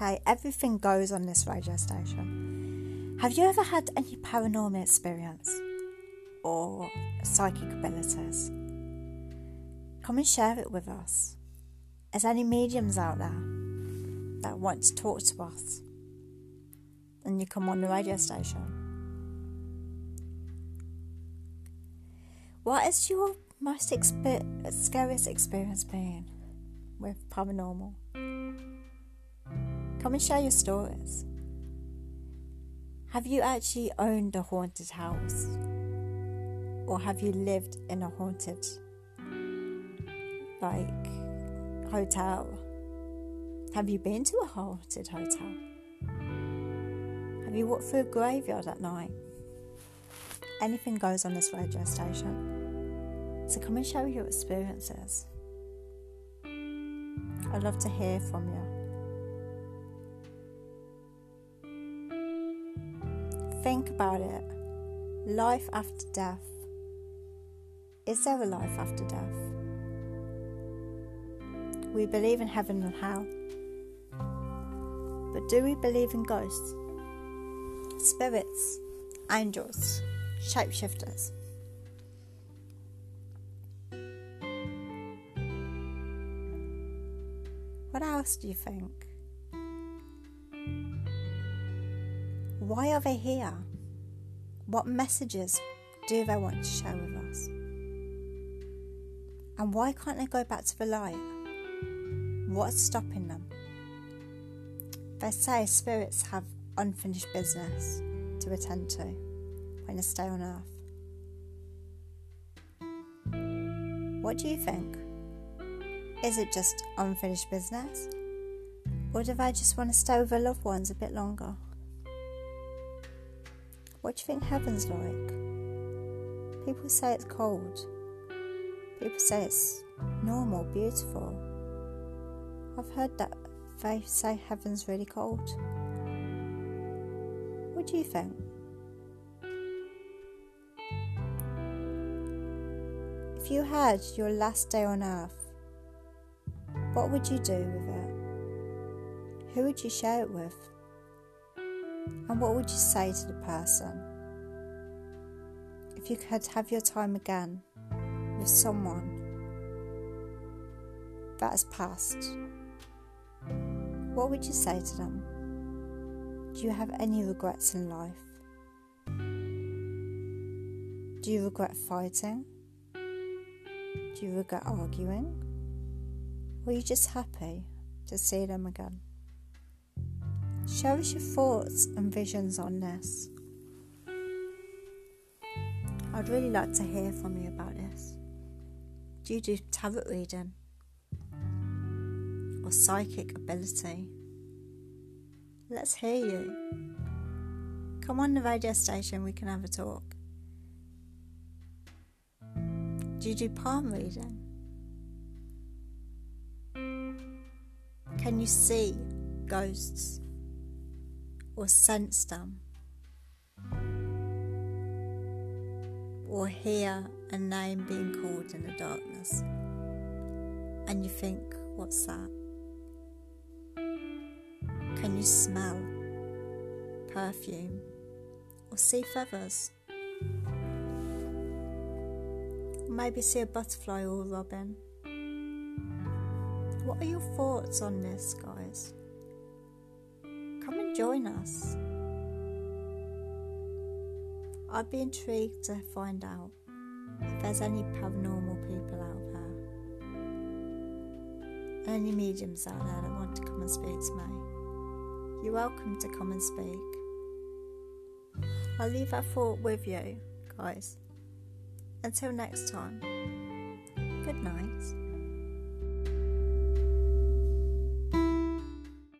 Okay, everything goes on this radio station. Have you ever had any paranormal experience or psychic abilities? Come and share it with us. Is any mediums out there that want to talk to us? And you come on the radio station. What is your most exper- scariest experience been with paranormal? Come and share your stories. Have you actually owned a haunted house? Or have you lived in a haunted like hotel? Have you been to a haunted hotel? Have you walked through a graveyard at night? Anything goes on this radio station. So come and share your experiences. I'd love to hear from you. Think about it. Life after death. Is there a life after death? We believe in heaven and hell. But do we believe in ghosts? Spirits, angels, shapeshifters? What else do you think? Why are they here? What messages do they want to share with us? And why can't they go back to the light? What's stopping them? They say spirits have unfinished business to attend to when they stay on earth. What do you think? Is it just unfinished business? Or do they just want to stay with their loved ones a bit longer? What do you think heaven's like? People say it's cold. People say it's normal, beautiful. I've heard that they say heaven's really cold. What do you think? If you had your last day on earth, what would you do with it? Who would you share it with? And what would you say to the person? If you could have your time again with someone that has passed, what would you say to them? Do you have any regrets in life? Do you regret fighting? Do you regret arguing? Or are you just happy to see them again? Share us your thoughts and visions on this. I'd really like to hear from you about this. Do you do tarot reading? Or psychic ability? Let's hear you. Come on the radio station, we can have a talk. Do you do palm reading? Can you see ghosts or sense them? Or hear a name being called in the darkness? And you think, what's that? Can you smell perfume or see feathers? Maybe see a butterfly or a robin. What are your thoughts on this, guys? Come and join us. I'd be intrigued to find out if there's any paranormal people out there, any mediums out there that want to come and speak to me. You're welcome to come and speak. I'll leave that thought with you, guys. Until next time, good night.